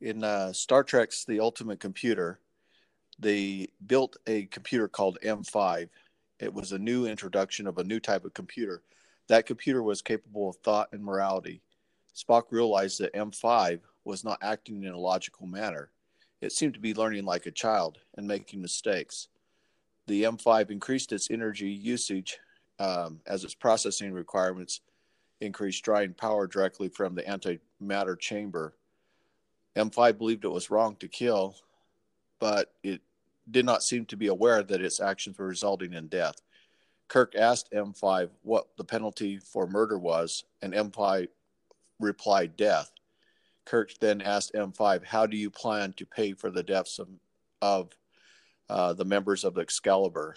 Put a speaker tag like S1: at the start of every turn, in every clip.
S1: in uh, Star Trek's The Ultimate Computer, they built a computer called M5. It was a new introduction of a new type of computer. That computer was capable of thought and morality. Spock realized that M5 was not acting in a logical manner. It seemed to be learning like a child and making mistakes. The M5 increased its energy usage um, as its processing requirements increased, drawing power directly from the antimatter chamber. M5 believed it was wrong to kill, but it did not seem to be aware that its actions were resulting in death. Kirk asked M5 what the penalty for murder was, and M5 replied death. Kirk then asked M5, How do you plan to pay for the deaths of, of uh, the members of the Excalibur?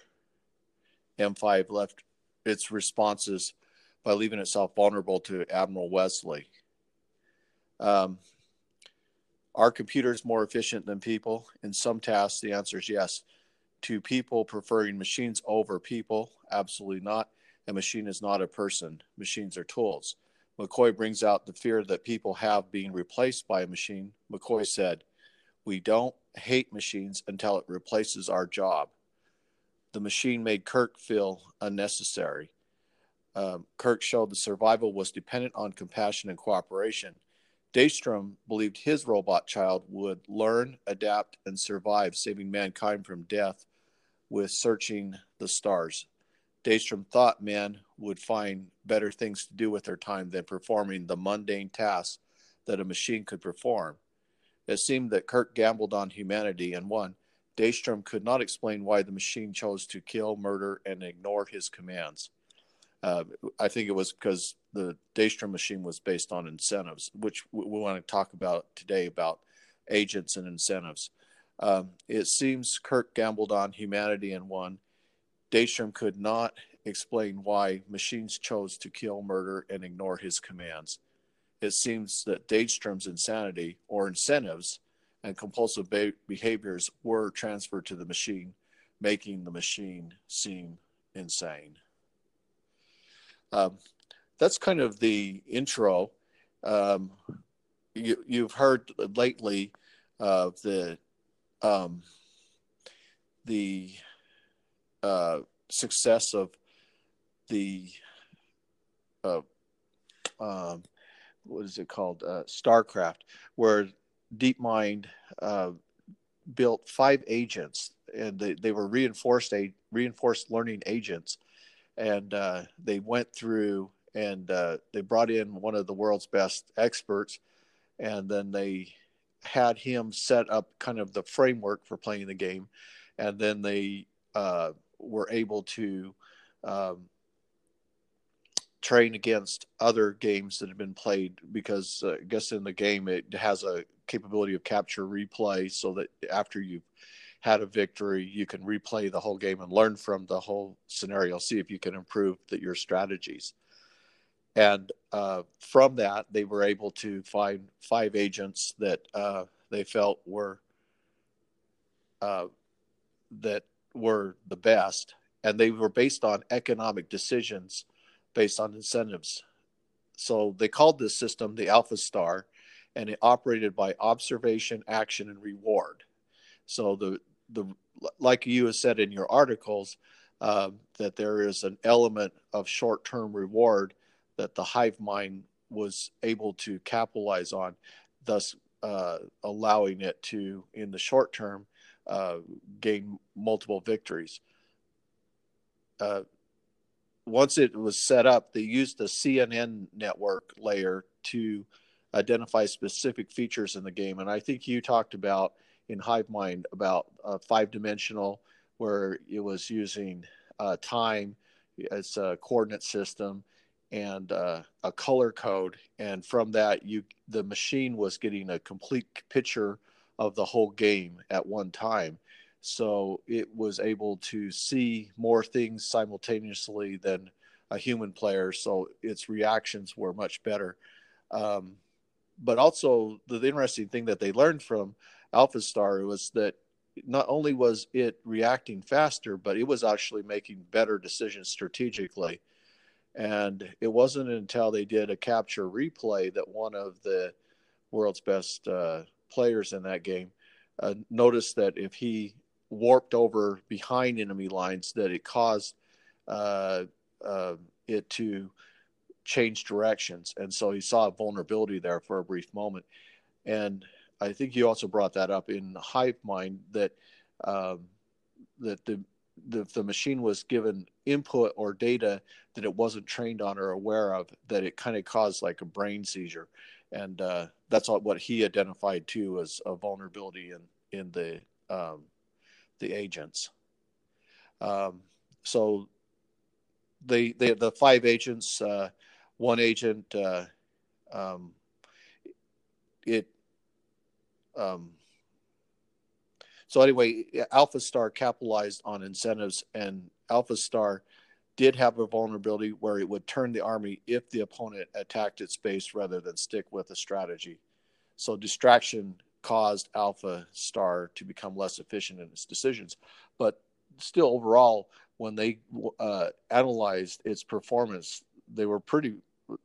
S1: M5 left its responses by leaving itself vulnerable to Admiral Wesley. Um, are computers more efficient than people? In some tasks, the answer is yes. To people preferring machines over people, absolutely not. A machine is not a person, machines are tools. McCoy brings out the fear that people have being replaced by a machine. McCoy said, We don't hate machines until it replaces our job. The machine made Kirk feel unnecessary. Um, Kirk showed the survival was dependent on compassion and cooperation. Daystrom believed his robot child would learn, adapt, and survive, saving mankind from death with searching the stars. Daystrom thought men would find better things to do with their time than performing the mundane tasks that a machine could perform. It seemed that Kirk gambled on humanity and won. Daystrom could not explain why the machine chose to kill, murder, and ignore his commands. Uh, I think it was because the Daystrom machine was based on incentives, which we, want to talk about today about agents and incentives. Um, it seems Kirk gambled on humanity and won. Daystrom could not explain why machines chose to kill, murder, and ignore his commands. It seems that Daystrom's insanity or incentives and compulsive be- behaviors were transferred to the machine, making the machine seem insane. Um, that's kind of the intro. Um, you, have heard lately of the um, the uh, success of the uh, um, what is it called uh, starcraft where deepmind uh, built five agents and they, they were reinforced a reinforced learning agents and uh, they went through and uh, they brought in one of the world's best experts and then they had him set up kind of the framework for playing the game. And then they uh, were able to um, train against other games that have been played because uh, I guess in the game it has a capability of capture replay so that after you've had a victory you can replay the whole game and learn from the whole scenario see if you can improve the, your strategies and uh, from that they were able to find five agents that uh, they felt were uh, that were the best, and they were based on economic decisions based on incentives. So they called this system the Alpha Star, and it operated by observation, action, and reward. So the the like you have said in your articles uh, that there is an element of short term reward that the hive mind was able to capitalize on, thus uh, allowing it to, in the short term, uh, gain multiple victories. Uh, once it was set up, they used the CNN network layer to identify specific features in the game. And I think you talked about in HiveMind about uh, five dimensional, where it was using uh, time as a coordinate system and uh, a color code. And from that, you the machine was getting a complete picture of the whole game at one time. So it was able to see more things simultaneously than a human player. So its reactions were much better. Um, but also, the interesting thing that they learned from Alpha Star was that not only was it reacting faster, but it was actually making better decisions strategically. And it wasn't until they did a capture replay that one of the world's best uh, players in that game uh, noticed that if he warped over behind enemy lines, that it caused uh, uh, it to change directions, and so he saw a vulnerability there for a brief moment. And I think you also brought that up in Hive Mind that um, that the, the the machine was given input or data that it wasn't trained on or aware of, that it kind of caused like a brain seizure, and uh, that's what he identified too as a vulnerability in in the um, the agents. Um, so they, they the five agents, uh, one agent, uh, um, it. Um, so anyway, Alpha Star capitalized on incentives, and Alpha Star did have a vulnerability where it would turn the army if the opponent attacked its base rather than stick with a strategy. So distraction caused Alpha Star to become less efficient in its decisions. But still, overall, when they uh, analyzed its performance, they were pretty,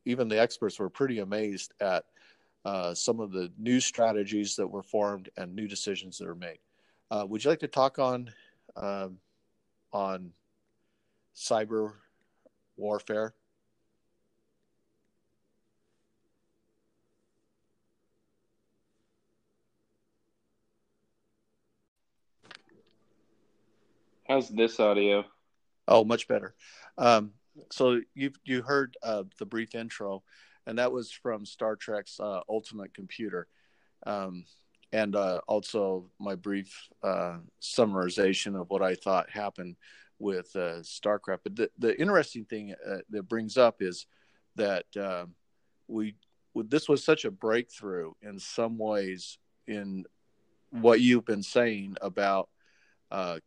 S1: even the experts were pretty amazed at uh, some of the new strategies that were formed and new decisions that were made. Uh, would you like to talk on um, on cyber warfare?
S2: How's this audio?
S1: Oh, much better. Um, so you you heard uh, the brief intro, and that was from Star Trek's uh, Ultimate Computer, um, and uh, also my brief uh, summarization of what I thought happened with uh, StarCraft. But the the interesting thing uh, that brings up is that um, we this was such a breakthrough in some ways in what you've been saying about uh,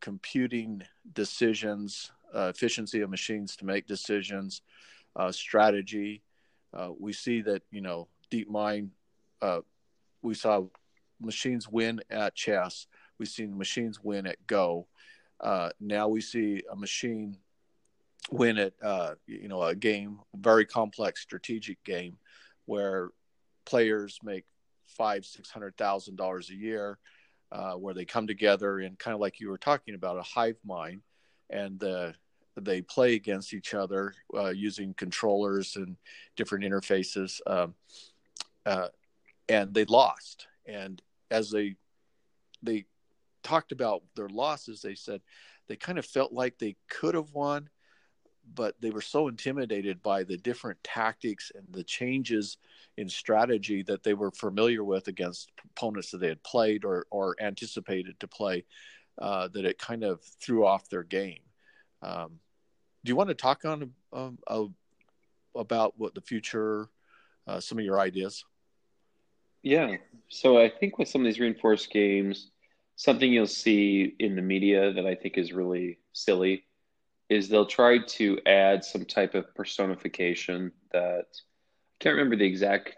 S1: computing decisions, uh, efficiency of machines to make decisions, uh, strategy. Uh, we see that you know DeepMind. Uh, we saw machines win at chess. We've seen machines win at Go. Uh, now we see a machine win at uh, you know a game, very complex strategic game, where players make five six hundred thousand dollars a year uh, where they come together in kind of like you were talking about a hive mind, and they play against each other uh, using controllers and different interfaces, um, uh, and they lost. And as they they talked about their losses, they said they kind of felt like they could have won, but they were so intimidated by the different tactics and the changes in strategy that they were familiar with against opponents that they had played or, or anticipated to play uh, that it kind of threw off their game. Um, do you want to talk on um, about what the future, uh, some of your ideas?
S2: Yeah. So I think with some of these reinforced games, something you'll see in the media that I think is really silly is they'll try to add some type of personification that I can't remember the exact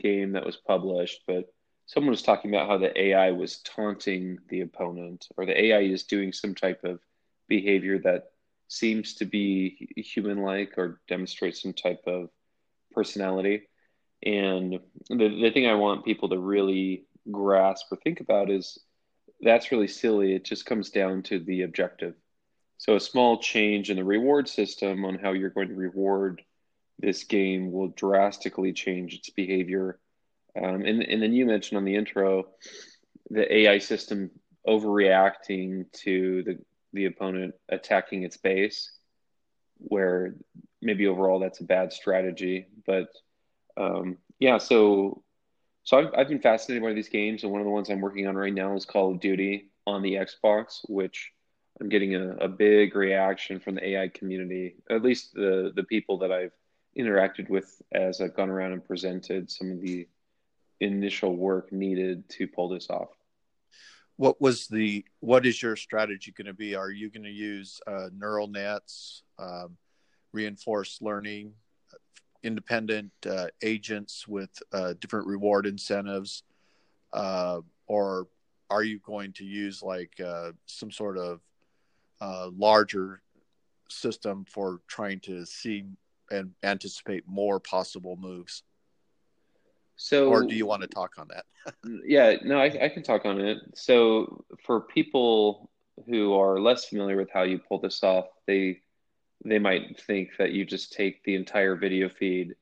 S2: game that was published, but someone was talking about how the AI was taunting the opponent, or the AI is doing some type of behavior that seems to be human like or demonstrates some type of personality. And the, the thing I want people to really grasp or think about is that's really silly. It just comes down to the objective. So a small change in the reward system on how you're going to reward this game will drastically change its behavior. Um, and, and then you mentioned on the intro the AI system overreacting to the, the opponent attacking its base, where maybe overall that's a bad strategy. But um, yeah, so so I've, I've been fascinated by these games, and one of the ones I'm working on right now is Call of Duty on the Xbox, which I'm getting a, a big reaction from the AI community, at least the the people that I've interacted with as I've gone around and presented some of the initial work needed to pull this off.
S1: What was the what is your strategy going to be? Are you going to use uh, neural nets, um, reinforced learning, independent uh, agents with uh, different reward incentives, uh, or are you going to use like uh, some sort of uh, larger system for trying to see and anticipate more possible moves?
S2: So,
S1: or do you want to talk on that?
S2: yeah, no, I, I can talk on it. So, for people who are less familiar with how you pull this off, they they might think that you just take the entire video feed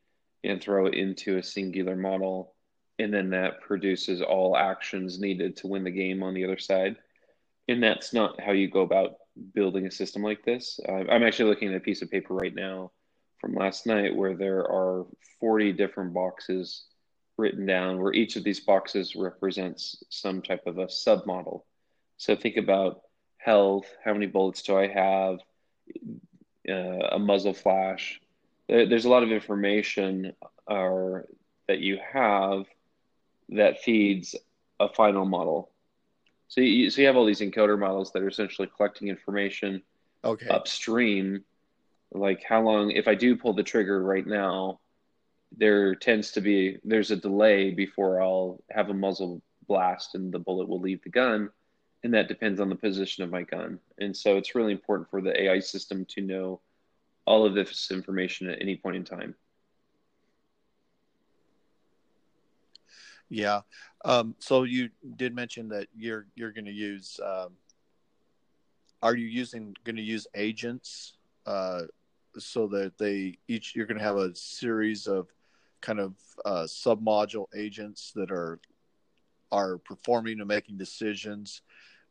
S2: and throw it into a singular model, and then that produces all actions needed to win the game on the other side. And that's not how you go about building a system like this. Uh, I'm actually looking at a piece of paper right now from last night where there are 40 different boxes written down where each of these boxes represents some type of a submodel. So think about health, how many bullets do I have, uh, a muzzle flash. There's a lot of information or uh, that you have that feeds a final model. So you, so you have all these encoder models that are essentially collecting information
S1: okay.
S2: upstream. Like how long, if I do pull the trigger right now, there tends to be there's a delay before I'll have a muzzle blast and the bullet will leave the gun, and that depends on the position of my gun. And so it's really important for the AI system to know all of this information at any point in time.
S1: Yeah. Um, so you did mention that you're you're going to use. Um, are you using going to use agents uh, so that they each you're going to have a series of kind of uh, submodule agents that are are performing and making decisions,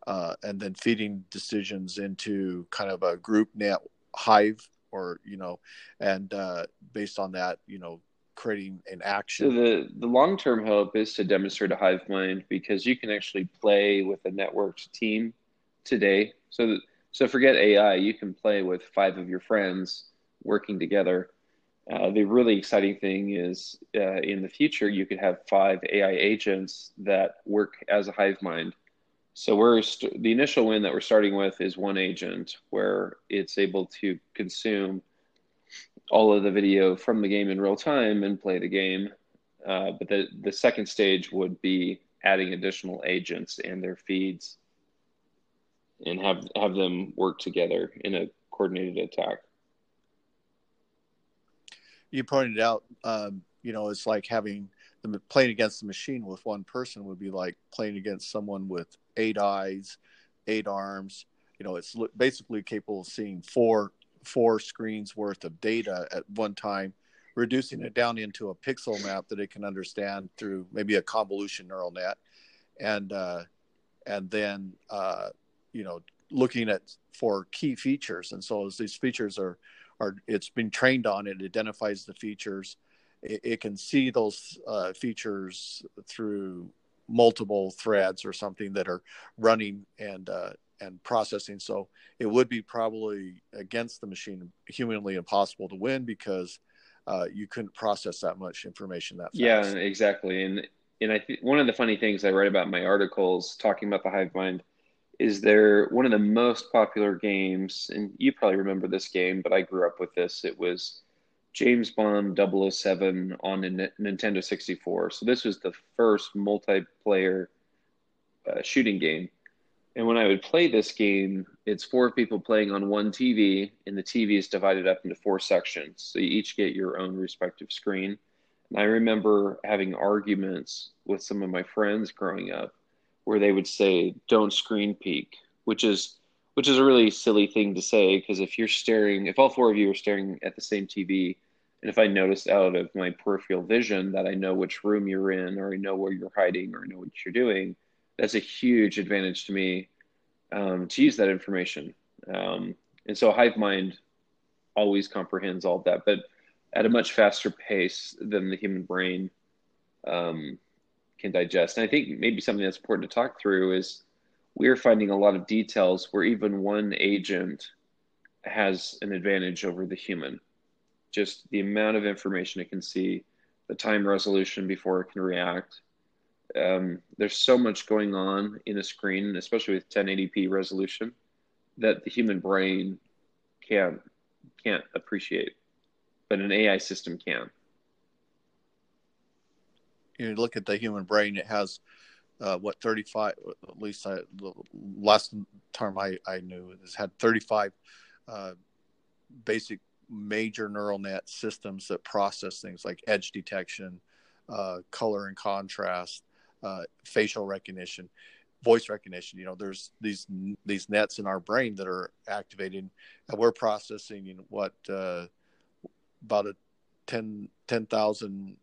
S1: uh, and then feeding decisions into kind of a group net hive, or you know, and uh, based on that, you know, creating an action.
S2: So the the long term hope is to demonstrate a hive mind because you can actually play with a networked team today. So so forget AI, you can play with five of your friends working together. Uh, the really exciting thing is uh, in the future you could have five AI agents that work as a hive mind. So we're st- the initial win that we're starting with is one agent where it's able to consume all of the video from the game in real time and play the game. Uh, but the, the second stage would be adding additional agents and their feeds and have have them work together in a coordinated attack.
S1: You pointed out, um, you know, it's like having the playing against the machine with one person would be like playing against someone with eight eyes, eight arms. You know, it's basically capable of seeing four four screens worth of data at one time, reducing it down into a pixel map that it can understand through maybe a convolution neural net, and uh, and then uh, you know looking at for key features. And so as these features are are it's been trained on, it identifies the features. It, it can see those uh, features through multiple threads or something that are running and uh, and processing. So it would be probably against the machine humanly impossible to win because uh, you couldn't process that much information that fast.
S2: Yeah, exactly. And and I think one of the funny things I write about in my articles talking about the hive mind is there one of the most popular games, and you probably remember this game, but I grew up with this. It was James Bond 007 on Nintendo 64. So this was the first multiplayer uh, shooting game and when I would play this game, it's four people playing on one TV, and the TV is divided up into four sections. So you each get your own respective screen. And I remember having arguments with some of my friends growing up where they would say, "Don't screen peek," which is which is a really silly thing to say because if you're staring, if all four of you are staring at the same TV, and if I noticed out of my peripheral vision that I know which room you're in, or I know where you're hiding, or I know what you're doing, that's a huge advantage to me um, to use that information. Um, and so Hive Mind always comprehends all of that, but at a much faster pace than the human brain um, can digest. And I think maybe something that's important to talk through is we're finding a lot of details where even one agent has an advantage over the human. Just the amount of information it can see, the time resolution before it can react, um, there's so much going on in a screen, especially with 1080p resolution, that the human brain can't can't appreciate, but an AI system can.
S1: You look at the human brain; it has uh, what 35 at least I, the last term I, I knew it has had 35 uh, basic major neural net systems that process things like edge detection uh, color and contrast, uh, facial recognition, voice recognition. You know, there's these these nets in our brain that are activating, and we're processing you know, what uh, about a 10 10,000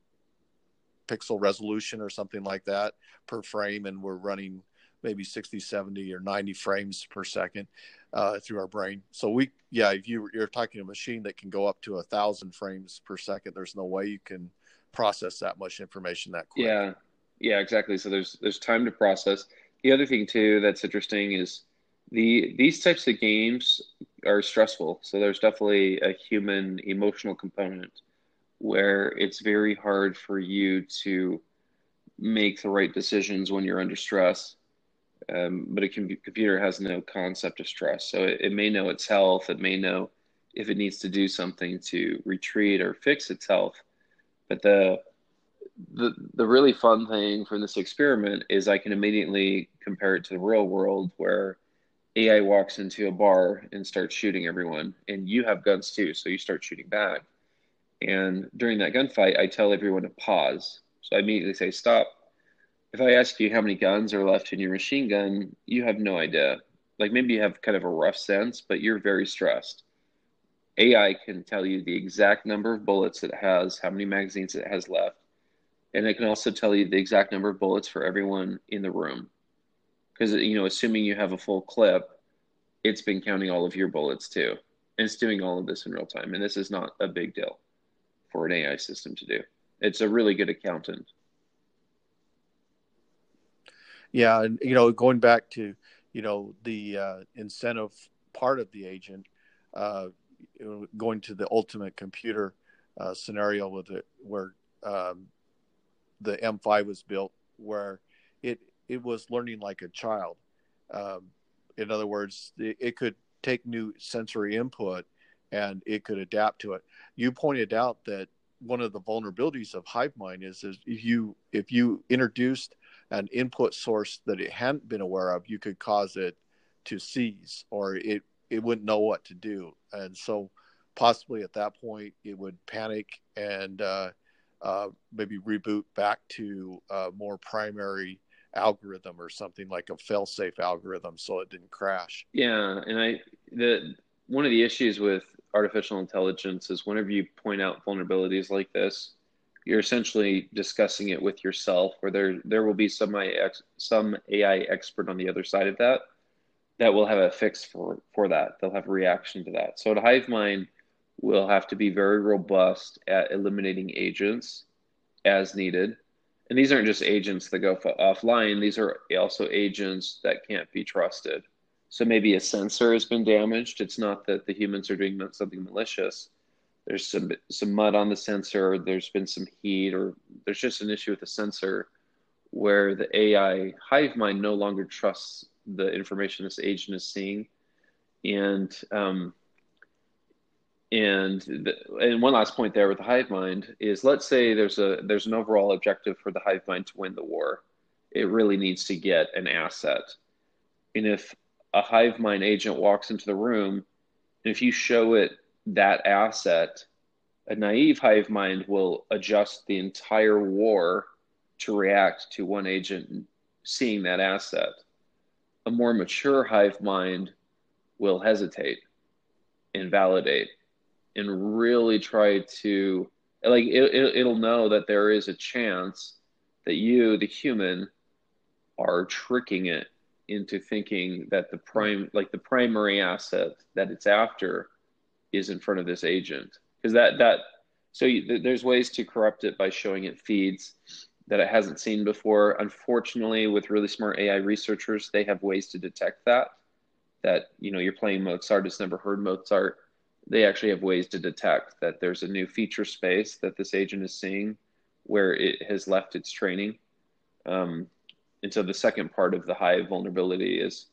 S1: pixel resolution or something like that per frame, and we're running maybe 60, 70, or 90 frames per second uh, through our brain. So we, yeah, if you, you're talking a machine that can go up to a thousand frames per second, there's no way you can process that much information that quick.
S2: Yeah, yeah, exactly. So there's there's time to process. The other thing too that's interesting is the these types of games are stressful. So there's definitely a human emotional component where it's very hard for you to make the right decisions when you're under stress. Um, but a com- computer has no concept of stress. So it, it may know its health. It may know if it needs to do something to retreat or fix itself. But the the the really fun thing from this experiment is I can immediately compare it to the real world where AI walks into a bar and starts shooting everyone, and you have guns too, so you start shooting back. And during that gunfight, I tell everyone to pause. So I immediately say, stop. If I ask you how many guns are left in your machine gun, you have no idea. Like maybe you have kind of a rough sense, but you're very stressed. AI can tell you the exact number of bullets it has, how many magazines it has left, and it can also tell you the exact number of bullets for everyone in the room. Because you know, assuming you have a full clip, it's been counting all of your bullets too, and it's doing all of this in real time. And this is not a big deal for an AI system to do. It's a really good accountant.
S1: Yeah, and you know, going back to you know the uh, incentive part of the agent, uh, going to the ultimate computer uh, scenario with it, where um, the M5 was built, where it it was learning like a child. Um, in other words, it, it could take new sensory input and it could adapt to it. You pointed out that one of the vulnerabilities of HiveMind is, is if you if you introduced an input source that it hadn't been aware of, you could cause it to seize or it it wouldn't know what to do, and so possibly at that point it would panic and uh, uh, maybe reboot back to a more primary algorithm or something like a fail-safe algorithm so it didn't crash.
S2: Yeah, and I the one of the issues with artificial intelligence is whenever you point out vulnerabilities like this, you're essentially discussing it with yourself, where there there will be some AI, some AI expert on the other side of that that will have a fix for for that. They'll have a reaction to that. So at HiveMind will have to be very robust at eliminating agents as needed. And these aren't just agents that go offline, these are also agents that can't be trusted. So maybe a sensor has been damaged. It's not that the humans are doing something malicious. There's some some mud on the sensor. There's been some heat, or there's just an issue with the sensor where the AI hive mind no longer trusts the information this agent is seeing, and um, and the, and one last point there with the hive mind is let's say there's a there's an overall objective for the hive mind to win the war. It really needs to get an asset, and if a hive mind agent walks into the room, and if you show it that asset, a naive hive mind will adjust the entire war to react to one agent seeing that asset. A more mature hive mind will hesitate and validate and really try to like it, it, it'll know that there is a chance that you the human are tricking it into thinking that the prime like the primary asset that it's after is in front of this agent. Because that that so you, there's ways to corrupt it by showing it feeds that it hasn't seen before. Unfortunately with really smart ai researchers they have ways to detect that that you know you're playing mozart has never heard mozart. They actually have ways to detect that there's a new feature space that this agent is seeing where it has left its training. Um, and so the second part of the hive vulnerability is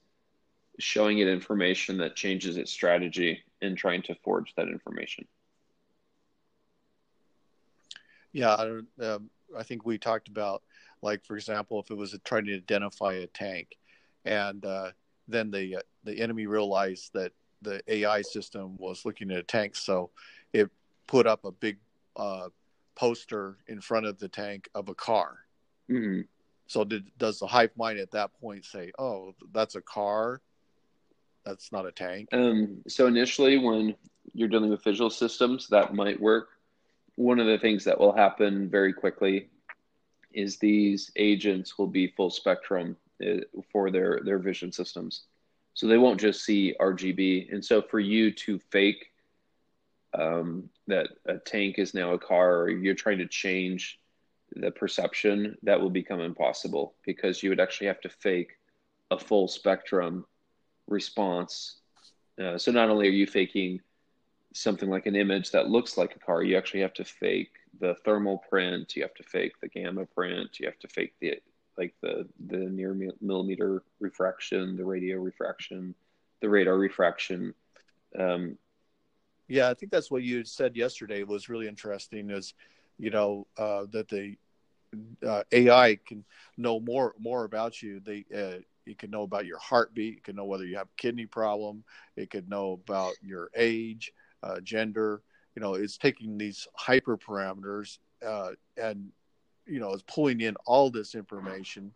S2: showing it information that changes its strategy and trying to forge that information.
S1: Yeah, uh, I think we talked about, like for example, if it was trying to identify a tank, and uh, then the uh, the enemy realized that the AI system was looking at a tank, so it put up a big uh, poster in front of the tank of a car.
S2: hmm
S1: So did, does the hive mind at that point say, "Oh, that's a car, that's not a tank"?
S2: Um, so initially, when you're dealing with visual systems, that might work. One of the things that will happen very quickly is these agents will be full spectrum uh, for their their vision systems, so they won't just see RGB. And so for you to fake um, that a tank is now a car, or you're trying to change the perception, that will become impossible because you would actually have to fake a full spectrum response. Uh, so not only are you faking something like an image that looks like a car, you actually have to fake the thermal print, you have to fake the gamma print, you have to fake the like the the near millimeter refraction, the radio refraction, the radar refraction. Um,
S1: Yeah, I think that's what you said yesterday was really interesting. Is you know uh, that the uh, AI can know more more about you. They uh, it can know about your heartbeat. It can know whether you have kidney problem. It could know about your age, uh, gender. You know, it's taking these hyper parameters uh, and you know it's pulling in all this information,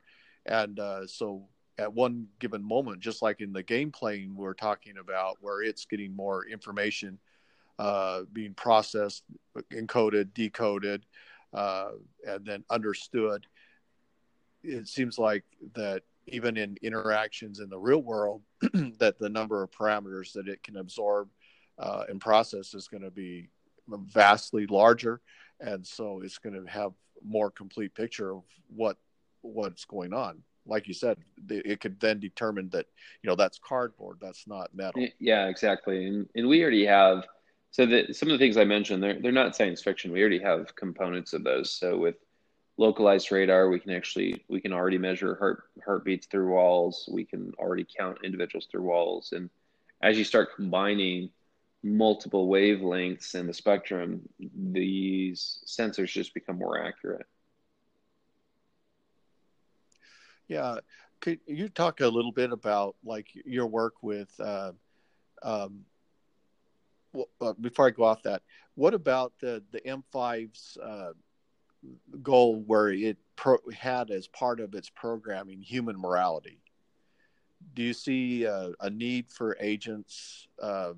S1: and uh, so at one given moment, just like in the game playing we're talking about, where it's getting more information uh, being processed, encoded, decoded, uh, and then understood. It seems like that even in interactions in the real world, that the number of parameters that it can absorb uh, and process is going to be vastly larger, and so it's going to have more complete picture of what what's going on. Like you said, it could then determine that you know that's cardboard, that's not metal.
S2: yeah, exactly. And, and we already have so that some of the things I mentioned, they're they're not science fiction. We already have components of those. So with localized radar, we can actually we can already measure heart heartbeats through walls. We can already count individuals through walls. And as you start combining multiple wavelengths in the spectrum, these sensors just become more accurate.
S1: Yeah, could you talk a little bit about like your work with? Uh, um, well, uh, before I go off that, what about the the M5's uh, goal where it pro- had as part of its programming human morality? Do you see uh, a need for agents uh,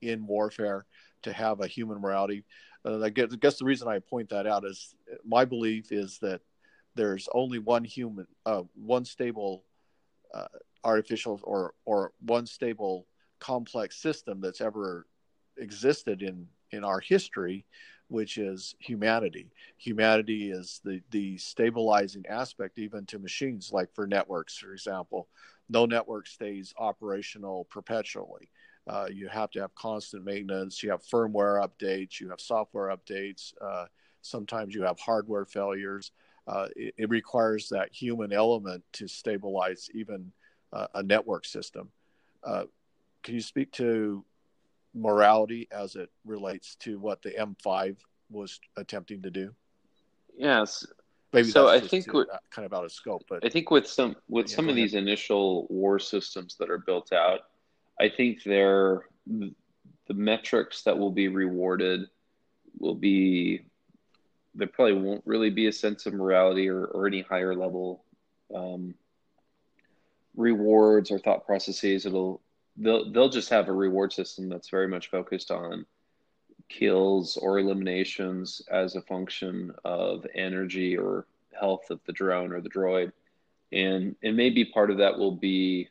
S1: in warfare to have a human morality? Uh, I, guess, I guess the reason I point that out is my belief is that there's only one human, uh, one stable uh, artificial or or one stable complex system that's ever existed in in our history, which is humanity. Humanity is the the stabilizing aspect even to machines, like for networks, for example. No network stays operational perpetually. Uh, you have to have constant maintenance. You have firmware updates. You have software updates. Uh, sometimes you have hardware failures. Uh, it, it, requires that human element to stabilize even uh, a network system. Uh, can you speak to morality as it relates to what the M5 was attempting to do?
S2: Yes.
S1: Maybe
S2: so I think
S1: too, kind of out of scope, but
S2: I think with some with yeah, some of these initial war systems that are built out, I think they're the metrics that will be rewarded will be there probably won't really be a sense of morality or, or any higher level um, rewards or thought processes. It'll they'll they'll just have a reward system that's very much focused on kills or eliminations as a function of energy or health of the drone or the droid. And and maybe part of that will be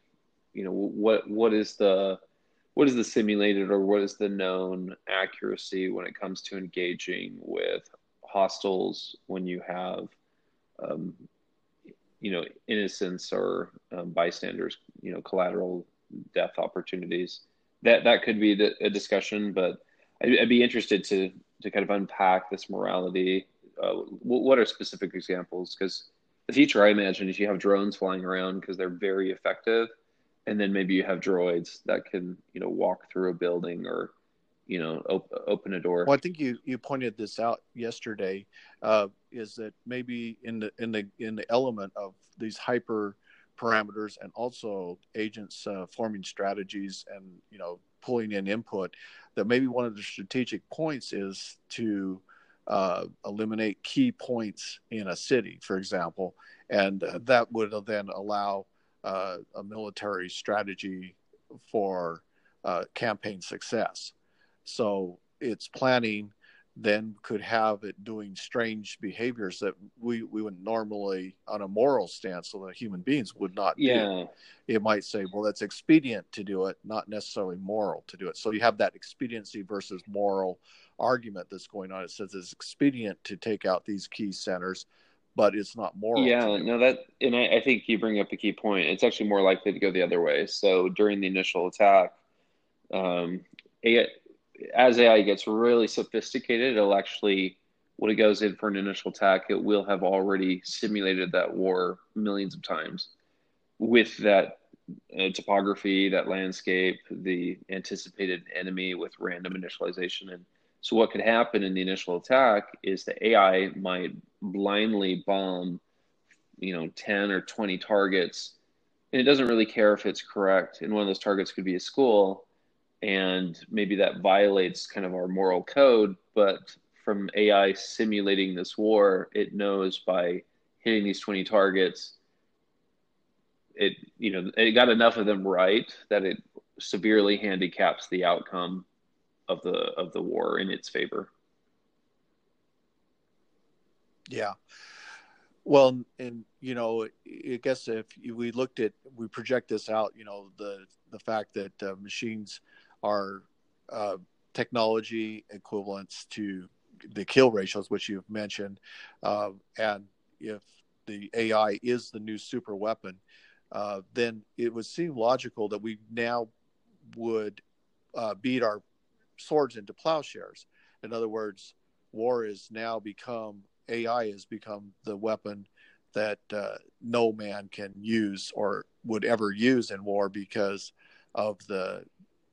S2: you know what what is the what is the simulated or what is the known accuracy when it comes to engaging with hostiles when you have um, you know innocents or um, bystanders you know collateral death opportunities. That that could be the, a discussion but I'd, I'd, be interested to to kind of unpack this morality uh, what are specific examples? Because the future i imagine is you have drones flying around because they're very effective and then maybe you have droids that can you know walk through a building or you know op- open a door.
S1: Well i think you you pointed this out yesterday uh, is that maybe in the in the in the element of these hyper parameters and also agents uh, forming strategies and you know pulling in input that maybe one of the strategic points is to uh, eliminate key points in a city, for example, and that would then allow uh, a military strategy for uh, campaign success. So its planning then could have it doing strange behaviors that we, we would normally on a moral stance so that human beings would not
S2: yeah.
S1: Do. it might say well that's expedient to do it not necessarily moral to do it. So you have that expediency versus moral argument that's going on. It says it's expedient to take out these key centers but it's not moral
S2: yeah no that and I, I think you bring up a key point. It's actually more likely to go the other way. So during the initial attack um, as AI gets really sophisticated, it'll actually, when it goes in for an initial attack, it will have already simulated that war millions of times with that uh, topography, that landscape, the anticipated enemy with random initialization. And so, what could happen in the initial attack is the AI might blindly bomb, you know, 10 or 20 targets. And it doesn't really care if it's correct. And one of those targets could be a school and maybe that violates kind of our moral code but from ai simulating this war it knows by hitting these 20 targets it you know it got enough of them right that it severely handicaps the outcome of the of the war in its favor.
S1: Yeah. Well and you know i guess if we looked at we project this out you know the the fact that uh, machines are uh, technology equivalents to the kill ratios, which you've mentioned. Uh, and if the AI is the new super weapon, uh, then it would seem logical that we now would uh, beat our swords into plowshares. In other words, war is now become AI has become the weapon that uh, no man can use or would ever use in war because of the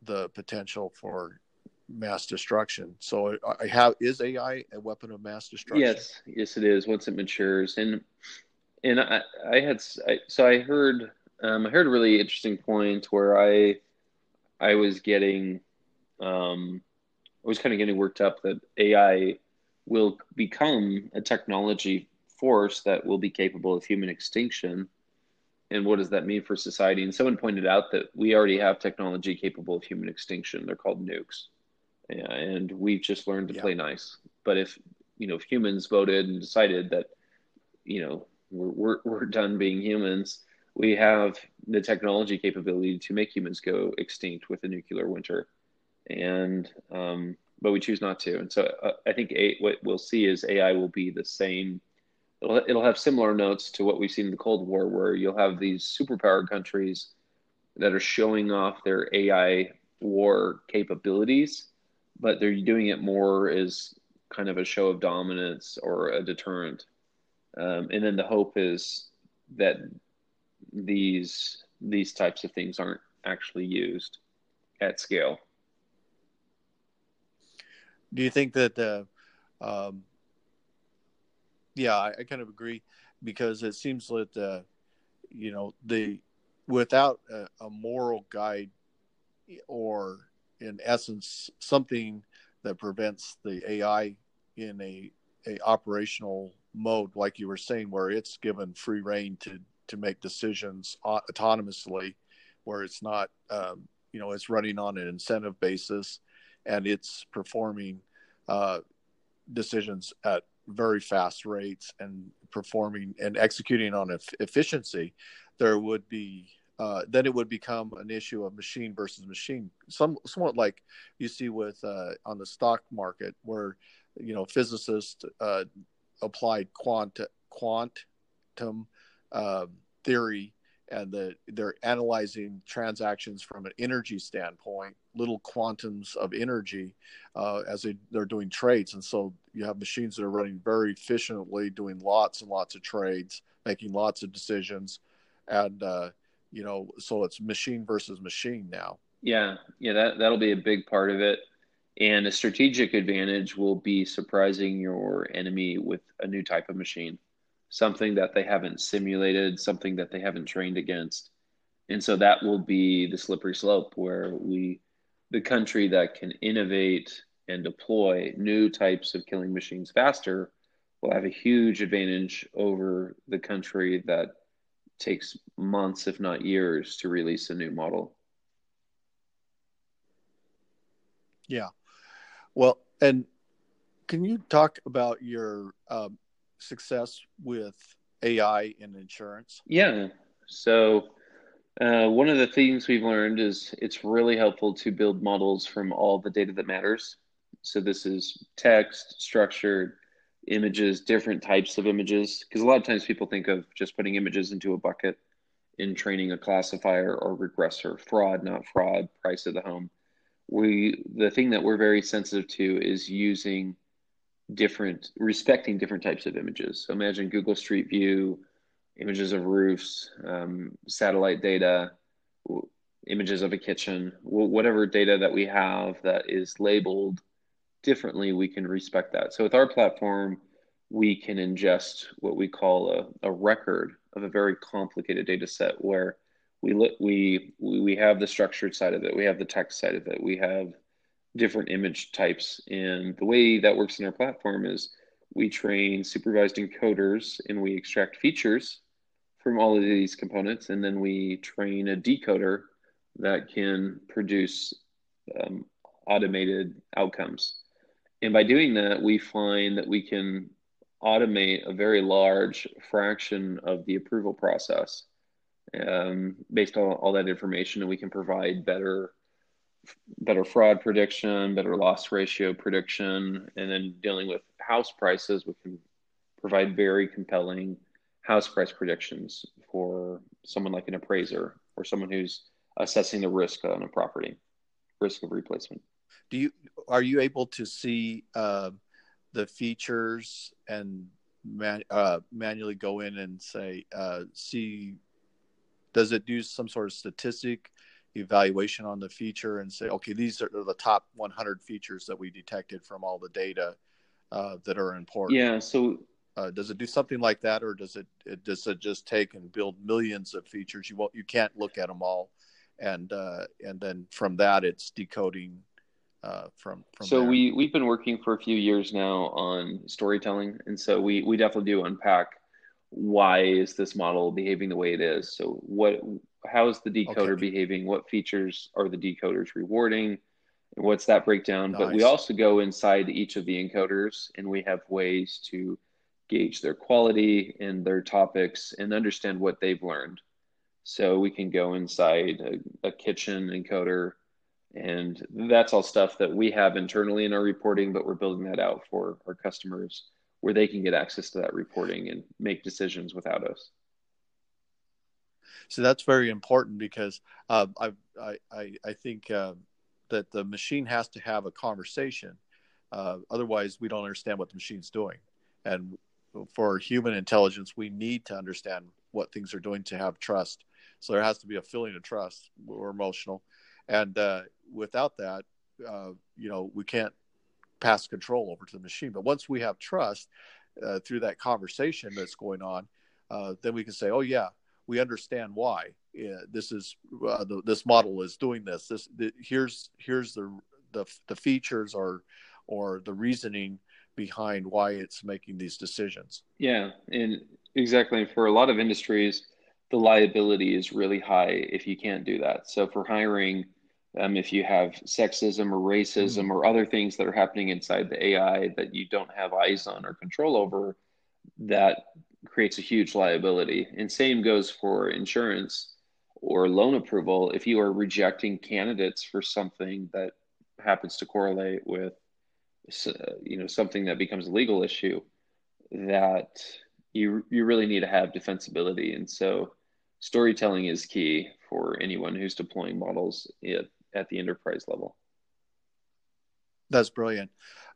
S1: the potential for mass destruction. So I have is AI a weapon of mass destruction?
S2: Yes, yes, it is. Once it matures, and and I, I had I, so I heard um, I heard a really interesting point where I I was getting um, I was kind of getting worked up that AI will become a technology force that will be capable of human extinction and what does that mean for society? And someone pointed out that we already have technology capable of human extinction. They're called nukes, and we've just learned to yeah. play nice. But if you know, if humans voted and decided that, you know, we're, we're we're done being humans, we have the technology capability to make humans go extinct with a nuclear winter, and um, but we choose not to. And so uh, I think a, what we'll see is AI will be the same it'll, it'll have similar notes to what we've seen in the Cold War, where you'll have these superpower countries that are showing off their AI war capabilities, but they're doing it more as kind of a show of dominance or a deterrent. Um, and then the hope is that these these types of things aren't actually used at scale.
S1: Do you think that the um, yeah, I, I, kind of agree because it seems that uh, you know the without a, a, moral guide or in essence something that prevents the AI in a a operational mode, like you were saying, where it's given free reign to to make decisions autonomously, where it's not um, you know it's running on an incentive basis and it's performing uh, decisions at very fast rates and performing and executing on efficiency, there would be uh, then it would become an issue of machine versus machine, some somewhat like you see with uh, on the stock market, where you know physicists uh, applied quant quantum um, theory and the, they're analyzing transactions from an energy standpoint, little quantums of energy uh, as they, they're doing trades. And so you have machines that are running very efficiently, doing lots and lots of trades, making lots of decisions. And, uh, you know, so it's machine versus machine now.
S2: Yeah. Yeah. That, that'll be a big part of it. And a strategic advantage will be surprising your enemy with a new type of machine something that they haven't simulated, something that they haven't trained against. And so that will be the slippery slope where we, the country that can innovate and deploy new types of killing machines faster will have a huge advantage over the country that takes months, if not years, to release a new model.
S1: Yeah. Well, and can you talk about your um, success with AI in insurance?
S2: Yeah. So, uh, one of the things we've learned is it's really helpful to build models from all the data that matters. So, this is text, structured, images, different types of images. Because a lot of times people think of just putting images into a bucket in training a classifier or regressor, fraud, not fraud, price of the home. We the thing that we're very sensitive to is using different respecting different types of images. So imagine Google Street View, images of roofs, um, satellite data, images of a kitchen, whatever data that we have that is labeled differently, we can respect that. So with our platform, we can ingest what we call a, a record of a very complicated data set where we, look we, we have the structured side of it, we have the text side of it, we have different image types. And the way that works in our platform is we train supervised encoders and we extract features from all of these components. And then we train a decoder that can produce um, automated outcomes. And by doing that, we find that we can automate a very large fraction of the approval process um, based on all that information, and we can provide better better fraud prediction, better loss ratio prediction, and then dealing with house prices, we can provide very compelling house price predictions for someone like an appraiser or someone who's assessing the risk on a property, risk of replacement
S1: do you are you able to see uh, the features and man, uh, manually go in and say uh, see does it do some sort of statistic evaluation on the feature and say okay these are the top 100 features that we detected from all the data uh, that are important?
S2: Yeah so
S1: uh, does it do something like that or does it, it does it just take and build millions of features? You won't you can't look at them all. And uh, and then from that it's decoding uh, from, from
S2: so
S1: there.
S2: we we've been working for a few years now on storytelling and so we we definitely do unpack why is this model behaving the way it is so what how is the decoder okay. behaving what features are the decoders rewarding and what's that breakdown nice. but we also go inside each of the encoders and we have ways to gauge their quality and their topics and understand what they've learned so we can go inside a, a kitchen encoder and that's all stuff that we have internally in our reporting, but we're building that out for our customers where they can get access to that reporting and make decisions without us.
S1: So that's very important because uh, I, I, I think uh, that the machine has to have a conversation. Uh, otherwise, we don't understand what the machine's doing. And for human intelligence, we need to understand what things are doing to have trust. So there has to be a feeling of trust. We're emotional and uh, without that, uh, you know, we can't pass control over to the machine. But once we have trust uh, through that conversation that's going on, uh, then we can say, "Oh yeah, we understand why this is uh, the, this model is doing this. This the, here's here's the, the the features or or the reasoning behind why it's making these decisions."
S2: Yeah, and exactly. For a lot of industries, the liability is really high if you can't do that. So for hiring, um, if you have sexism or racism mm-hmm. or other things that are happening inside the AI that you don't have eyes on or control over, that creates a huge liability. And same goes for insurance or loan approval. If you are rejecting candidates for something that happens to correlate with, you know, something that becomes a legal issue, that you you really need to have defensibility. And so storytelling is key for anyone who's deploying models at, at the enterprise level.
S1: That's brilliant.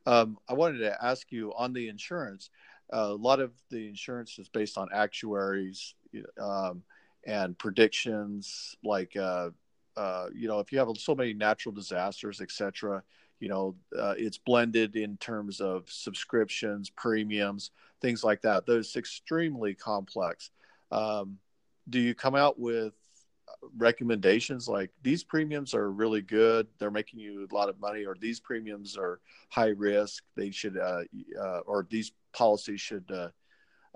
S1: Um, I wanted to ask you on the insurance. Uh, a lot of the insurance is based on actuaries um, and predictions, like uh, uh, you know, if you have so many natural disasters, etc. You know, uh, it's blended in terms of subscriptions, premiums, things like that. Those extremely complex. Um, do you come out with recommendations? Like these premiums are really good. They're making you a lot of money or these premiums are high risk. They should uh, uh, or these policies should uh,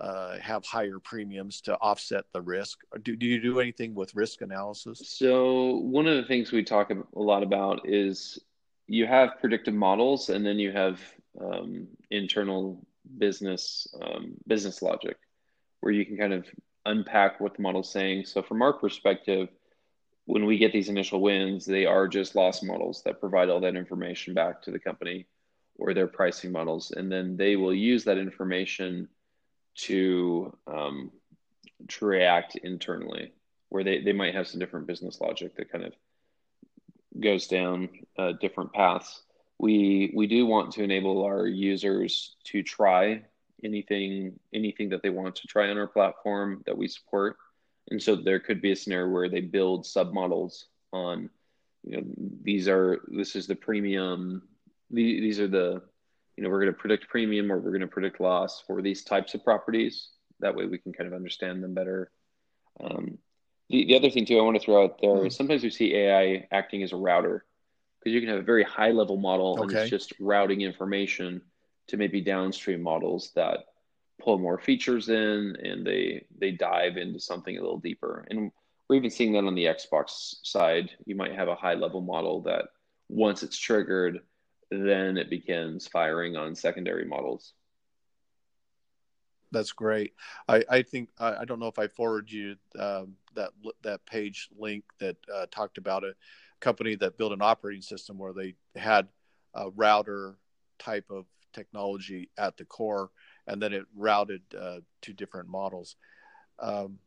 S1: uh have higher premiums to offset the risk. Do, do you do anything with risk analysis?
S2: So one of the things we talk a lot about is you have predictive models and then you have um, internal business um, business logic where you can kind of unpack what the model's saying. So from our perspective, when we get these initial wins, they are just loss models that provide all that information back to the company or their pricing models, and then they will use that information to um, to react internally, where they, they might have some different business logic that kind of goes down uh, different paths. We we do want to enable our users to try anything anything that they want to try on our platform that we support. And so there could be a scenario where they build submodels on, you know, these are this is the premium. These are the, you know, we're going to predict premium or we're going to predict loss for these types of properties. That way we can kind of understand them better. Um, the, the other thing too I want to throw out there mm-hmm. is sometimes we see AI acting as a router because you can have a very high level model okay. and it's just routing information to maybe downstream models that pull more features in and they they dive into something a little deeper. And we're even seeing that on the Xbox side. You might have a high level model that once it's triggered, then it begins firing on secondary models.
S1: That's great. I, I think I, I don't know if I forwarded you um, that that page link that uh, talked about a company that built an operating system where they had a router type of technology at the core, and then it routed uh, to different models. Um,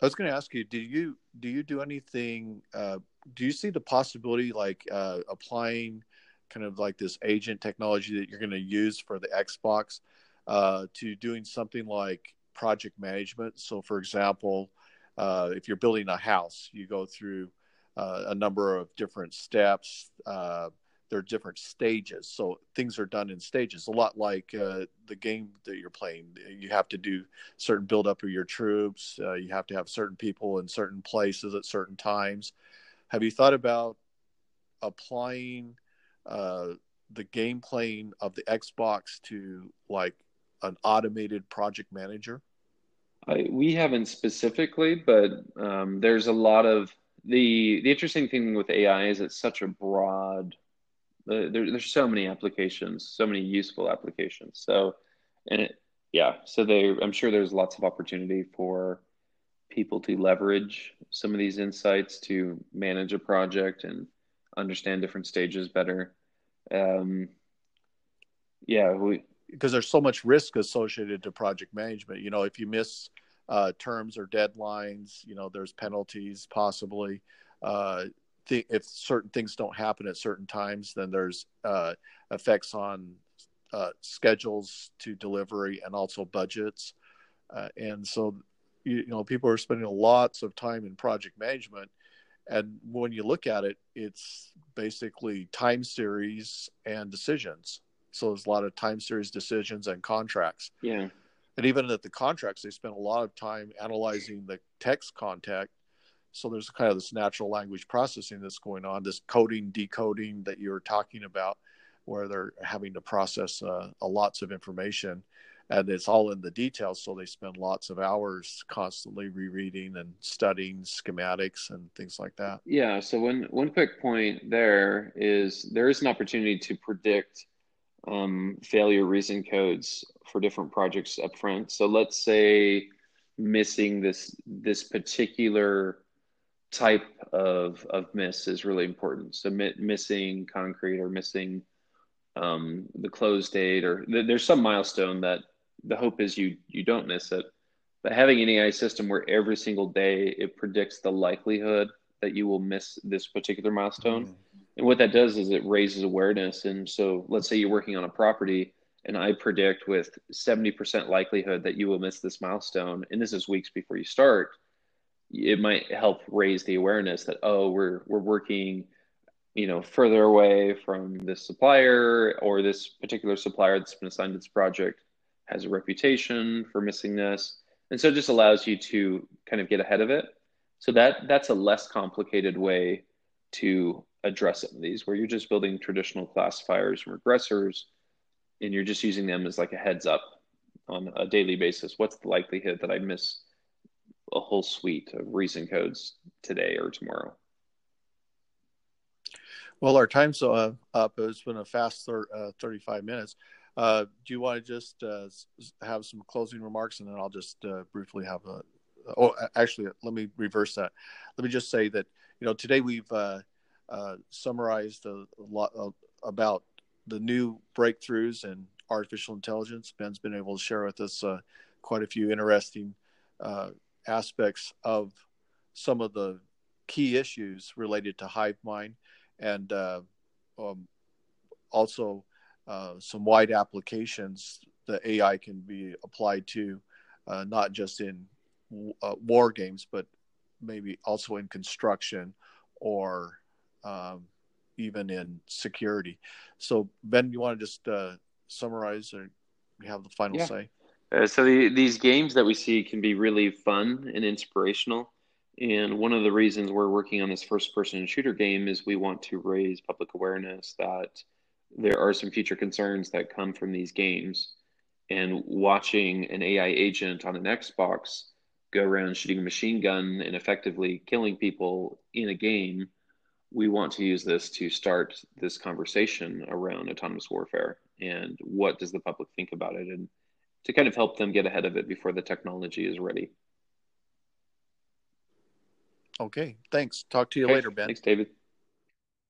S1: I was going to ask you, do you do you do anything? Uh, do you see the possibility like uh, applying kind of like this agent technology that you're going to use for the Xbox uh, to doing something like project management? So, for example, uh, if you're building a house, you go through uh, a number of different steps. There are different stages so things are done in stages a lot like uh, the game that you're playing. You have to do certain build up of your troops uh, you have to have certain people in certain places at certain times. Have you thought about applying uh, the game playing of the xbox to like an automated project manager?
S2: I, we haven't specifically but um, there's a lot of the the interesting thing with ai is it's such a broad there, there's so many applications, so many useful applications. So, and it, yeah, so they, I'm sure there's lots of opportunity for people to leverage some of these insights to manage a project and understand different stages better. Um, yeah, we
S1: because there's so much risk associated to project management. You know, if you miss uh, terms or deadlines, you know, there's penalties possibly. Uh, th- if certain things don't happen at certain times, then there's uh, effects on uh, schedules to delivery and also budgets. Uh, and so, you, you, know, people are spending lots of time in project management. And when you look at it, it's basically time series and decisions. So there's a lot of time series decisions and contracts.
S2: Yeah.
S1: And even at the contracts, they spend a lot of time analyzing the text content so there's kind of this natural language processing that's going on, this coding, decoding that you're talking about, where they're having to process uh, lots of information, and it's all in the details. So they spend lots of hours constantly rereading and studying schematics and things like that.
S2: Yeah. So one one quick point there is there is an opportunity to predict um, failure reason codes for different projects up front. So let's say missing this this particular type of of miss is really important. So mi- missing concrete or missing um, the close date or th- there's some milestone that the hope is you you don't miss it. But having an AI system where every single day it predicts the likelihood that you will miss this particular milestone. Mm-hmm. And what that does is it raises awareness. And so let's say you're working on a property and I predict with 70% likelihood that you will miss this milestone. And this is weeks before you start it might help raise the awareness that oh we're we're working you know further away from this supplier or this particular supplier that's been assigned to this project has a reputation for missing this and so it just allows you to kind of get ahead of it So that that's a less complicated way to address some of these, where you're just building traditional classifiers and regressors, and you're just using them as like a heads up on a daily basis. What's the likelihood that I miss a whole suite of reason codes today or tomorrow?
S1: Well, our time's up. It's been a fast thir- uh, 35 minutes. Uh, do you want to just uh, have some closing remarks, and then I'll just uh, briefly have a. Oh, actually, let me reverse that. Let me just say that you know today we've uh, summarized a, lot of, about the new breakthroughs in artificial intelligence. Ben's been able to share with us quite a few interesting aspects of some of the key issues related to hive mind and uh, um, also uh, some wide applications that AI can be applied to, uh, not just in uh, war games, but maybe also in construction or um, even in security. So, Ben, you want to just uh, summarize or you have the final yeah. say?
S2: Uh, so the, these games that we see can be really fun and inspirational. And one of the reasons we're working on this first person shooter game is we want to raise public awareness that there are some future concerns that come from these games. And watching an AI agent on an Xbox go around shooting a machine gun and effectively killing people in a game, we want to use this to start this conversation around autonomous warfare and what does the public think about it and to kind of help them get ahead of it before the technology is ready.
S1: Okay, thanks. Talk to you okay. later, Ben.
S2: Thanks, David.